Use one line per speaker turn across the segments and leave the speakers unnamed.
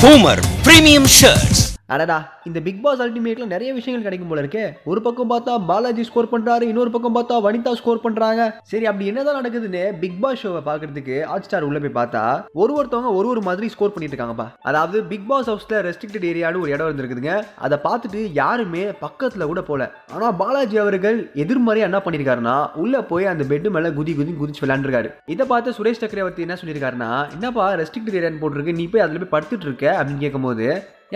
Homer Premium Shirts.
அடடா இந்த big pass அல்டிமேட்ல நிறைய விஷயங்கள் கிடைக்கும் போல இருக்கு. ஒரு பக்கம் பார்த்தா பாலாஜி ஸ்கோர் பண்றாரு இன்னொரு பக்கம் பார்த்தா வனிதா ஸ்கோர் பண்றாங்க. சரி அப்படி என்னதான் நடக்குதுன்னு பிக் பாஸ் ஷோவை பாக்குறதுக்கு ஹாட் ஸ்டார் உள்ள போய் பார்த்தா ஒரு ஒருத்தவங்க ஒரு ஒரு மாதிரி ஸ்கோர் பண்ணிட்டு இருக்காங்கப்பா. அதாவது பிக் பாஸ் ஹவுஸ்ல ரெஸ்ட்ரிக்டட் ஏரியான்னு ஒரு இடம் இருந்திருக்குதுங்க. அதை பார்த்துட்டு யாருமே பக்கத்துல கூட போல. ஆனா பாலாஜி அவர்கள் எதிர்மறையா என்ன பண்ணிருக்காருன்னா உள்ள போய் அந்த பெட் மேல குதி குதி குதிச்சு விளையாண்டுருக்காரு. இதை பார்த்து சுரேஷ் சக்கரவர்த்தி என்ன சொல்லியிருக்காருன்னா என்னப்பா ரெஸ்ட்ரிக்டட் ஏரியான்னு போட்டிருக்கு. நீ போய் அதுல போய் படுத்துட்டு இருக்க? அப்படின்னு கேட்கும்போது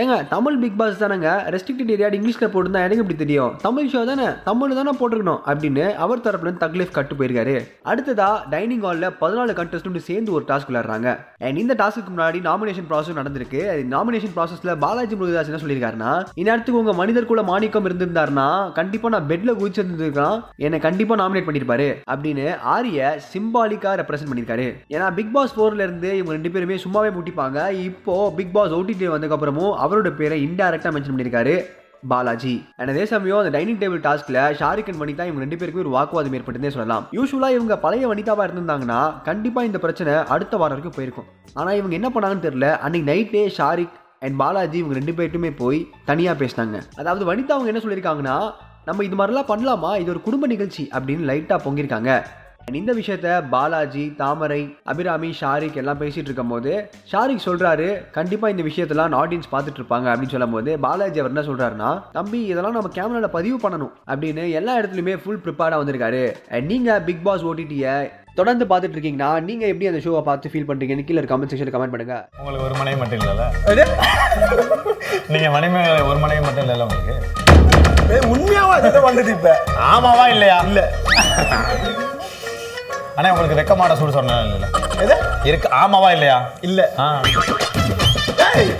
ஏங்க தமிழ் பிக் பாஸ் தானேங்க. ரெஸ்ட்ரிக்டட் ஏரியா இங்கிலீஷில் போட்டுருந்தா எனக்கு இப்படி தெரியும்? தமிழ் ஷோ தானே? தமிழ் தானே போட்டிருக்கணும் அப்படின்னு அவர் தரப்புல இருந்து தக்லீஃப் கட்டு போயிருக்காரு. அடுத்ததா டைனிங் ஹாலில் பதினாலு கண்டஸ்டன்ட் சேர்ந்து ஒரு டாஸ்க் விளையாடுறாங்க. அண்ட் இந்த டாஸ்க்கு முன்னாடி நாமினேஷன் ப்ராசஸ் நடந்திருக்கு. நாமினேஷன் ப்ராசஸில் பாலாஜி முருகதாஸ் என்ன சொல்லியிருக்காருன்னா இந்த இடத்துக்கு உங்கள் மனிதர் கூட மாணிக்கம் இருந்திருந்தாருன்னா கண்டிப்பாக நான் பெட்ல குதிச்சிருந்திருக்கான் என்னை கண்டிப்பாக நாமினேட் பண்ணியிருப்பாரு அப்படின்னு ஆரிய சிம்பாலிக்கா ரெப்ரசென்ட் பண்ணியிருக்காரு. ஏன்னா பிக் பாஸ் ஃபோர்லேருந்து இவங்க ரெண்டு பேருமே சும்மாவே முட்டிப்பாங்க. இப்போ பிக் பாஸ் ஓடிடி வந்ததுக்கப்புறமும் அவரோட பேரை இன்டைரக்டா மென்ஷன் பண்ணியிருக்காரு பாலாஜி. அண்ட் அதே சமயம் அந்த டைனிங் டேபிள் டாஸ்க்ல ஷாரிக் அண்ட் வனிதா இவங்க ரெண்டு பேருக்குமே ஒரு வாக்குவாதம் ஏற்பட்டுனே சொல்லலாம். யூஸ்வலா இவங்க பழைய வனிதாவா இருந்திருந்தாங்கன்னா கண்டிப்பா இந்த பிரச்சனை அடுத்த வாரம் வரைக்கும் போயிருக்கும். ஆனா இவங்க என்ன பண்ணாங்கன்னு தெரியல. அன்னைக்கு நைட்டே ஷாரிக் அண்ட் பாலாஜி இவங்க ரெண்டு பேர்ட்டுமே போய் தனியாக பேசினாங்க. அதாவது வனிதா அவங்க என்ன சொல்லியிருக்காங்கன்னா நம்ம இது மாதிரிலாம் பண்ணலாமா? இது ஒரு குடும்ப நிகழ்ச்சி அப்படின்னு லைட்டாக பொங்கியிருக்காங்க. இந்த விஷயத்த பாலாஜி தாமரை அபிராமி ஷாரிக் எல்லாம் பேசிட்டு இருக்கும் போது ஷாரிக் சொல்றாரு கண்டிப்பா இந்த விஷயத்தெல்லாம் ஆடியன்ஸ் பார்த்துட்டு இருப்பாங்க அப்படின்னு சொல்லும் போது பாலாஜி அவர் என்ன சொல்றாருன்னா தம்பி இதெல்லாம் நம்ம கேமரால பதிவு பண்ணணும் அப்படின்னு எல்லா இடத்துலயுமே ஃபுல் ப்ரிப்பேர்டா வந்திருக்காரு. And நீங்க பிக் பாஸ் ஓடிடிய தொடர்ந்து பார்த்துட்டு இருக்கீங்கன்னா நீங்க எப்படி அந்த ஷோவை பார்த்து ஃபீல் பண்றீங்கன்னு கீழே கமெண்ட் செக்ஷன் கமெண்ட் பண்ணுங்க.
உங்களுக்கு ஒரு மனைவி மட்டும் இல்லைல்ல? நீங்க மனைவி ஒரு மனைவி மட்டும் இல்லைல்ல உங்களுக்கு?
ஏய், உண்மையாவா இது வந்தது இப்ப?
ஆமாவா இல்லையா?
இல்ல.
அண்ணா உங்களுக்கு வெக்கமாட சூடு சொன்னா இல்ல
எது
இருக்கு ஆமாவா இல்லையா
இல்ல
ஆ
ஏய்,